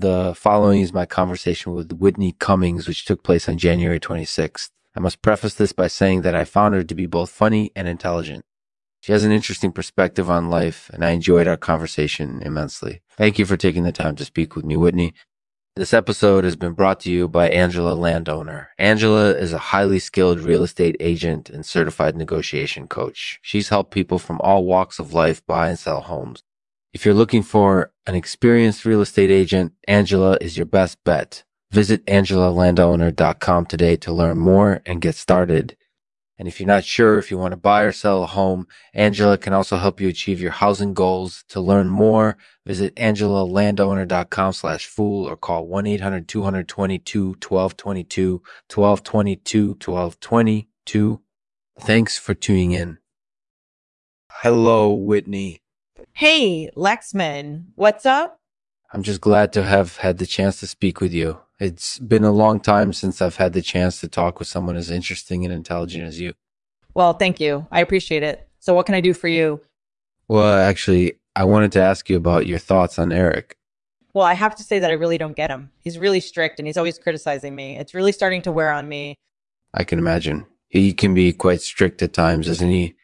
The following is my conversation with Whitney Cummings, which took place on January 26th. I must preface this by saying that I found her to be both funny and intelligent. She has an interesting perspective on life, and I enjoyed our conversation immensely. Thank you for taking the time to speak with me, Whitney. This episode has been brought to you by Angela Landowner. Angela is a highly skilled real estate agent and certified negotiation coach. She's helped people from all walks of life buy and sell homes. If you're looking for an experienced real estate agent, Angela is your best bet. Visit angelalandowner.com today to learn more and get started. And if you're not sure if you want to buy or sell a home, Angela can also help you achieve your housing goals. To learn more, visit angelalandowner.com slash fool or call 1-800-222-1222, 1222, 1222. Thanks for tuning in. Hello, Whitney. Hey, Lexman, what's up? I'm just glad to have had the chance to speak with you. It's been a long time since I've had the chance to talk with someone as interesting and intelligent as you. Well, thank you. I appreciate it. So, what can I do for you? Well, actually, I wanted to ask you about your thoughts on Eric. Well, I have to say that I really don't get him. He's really strict and he's always criticizing me. It's really starting to wear on me. I can imagine. He can be quite strict at times, isn't he?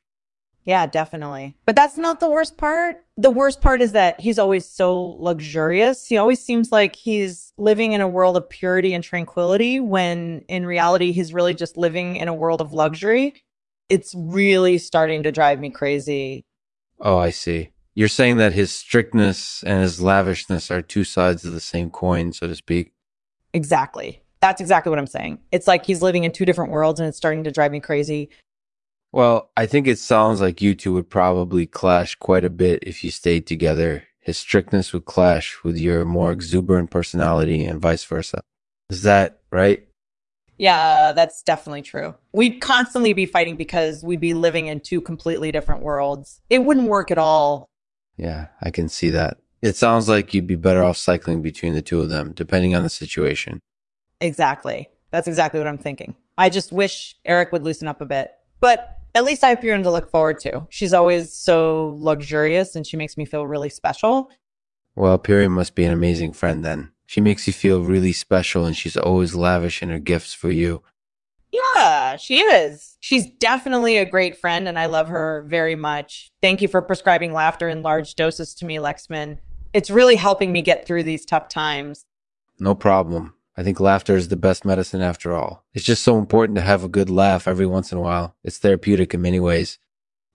Yeah, definitely. But that's not the worst part. The worst part is that he's always so luxurious. He always seems like he's living in a world of purity and tranquility when in reality, he's really just living in a world of luxury. It's really starting to drive me crazy. Oh, I see. You're saying that his strictness and his lavishness are two sides of the same coin, so to speak. Exactly. That's exactly what I'm saying. It's like he's living in two different worlds and it's starting to drive me crazy. Well, I think it sounds like you two would probably clash quite a bit if you stayed together. His strictness would clash with your more mm-hmm. exuberant personality and vice versa. Is that right? Yeah, that's definitely true. We'd constantly be fighting because we'd be living in two completely different worlds. It wouldn't work at all. Yeah, I can see that. It sounds like you'd be better off cycling between the two of them, depending on the situation. Exactly. That's exactly what I'm thinking. I just wish Eric would loosen up a bit. But at least I have Purim to look forward to. She's always so luxurious and she makes me feel really special. Well, Purim must be an amazing friend then. She makes you feel really special and she's always lavish in her gifts for you. Yeah, she is. She's definitely a great friend and I love her very much. Thank you for prescribing laughter in large doses to me, Lexman. It's really helping me get through these tough times. No problem. I think laughter is the best medicine after all. It's just so important to have a good laugh every once in a while. It's therapeutic in many ways.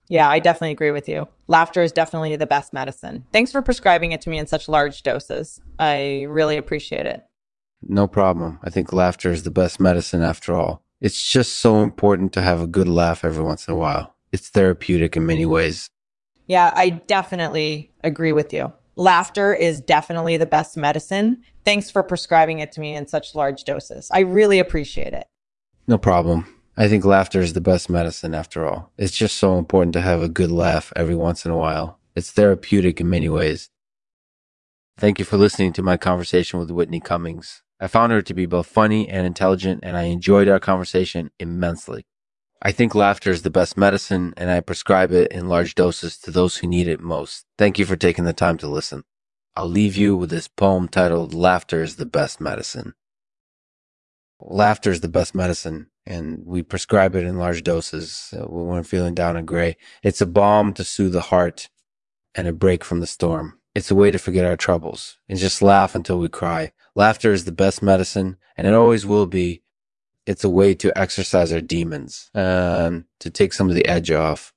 Yeah, I definitely agree with you. Laughter is definitely the best medicine. Thanks for prescribing it to me in such large doses. I really appreciate it. No problem. I think laughter is the best medicine after all. It's just so important to have a good laugh every once in a while. It's therapeutic in many ways. Yeah, I definitely agree with you. Laughter is definitely the best medicine. Thanks for prescribing it to me in such large doses. I really appreciate it. No problem. I think laughter is the best medicine after all. It's just so important to have a good laugh every once in a while. It's therapeutic in many ways. Thank you for listening to my conversation with Whitney Cummings. I found her to be both funny and intelligent, and I enjoyed our conversation immensely. I think laughter is the best medicine, and I prescribe it in large doses to those who need it most. Thank you for taking the time to listen. I'll leave you with this poem titled Laughter is the Best Medicine. Laughter is the best medicine, and we prescribe it in large doses when we're feeling down and gray. It's a balm to soothe the heart and a break from the storm. It's a way to forget our troubles and just laugh until we cry. Laughter is the best medicine, and it always will be. It's a way to exercise our demons and to take some of the edge off.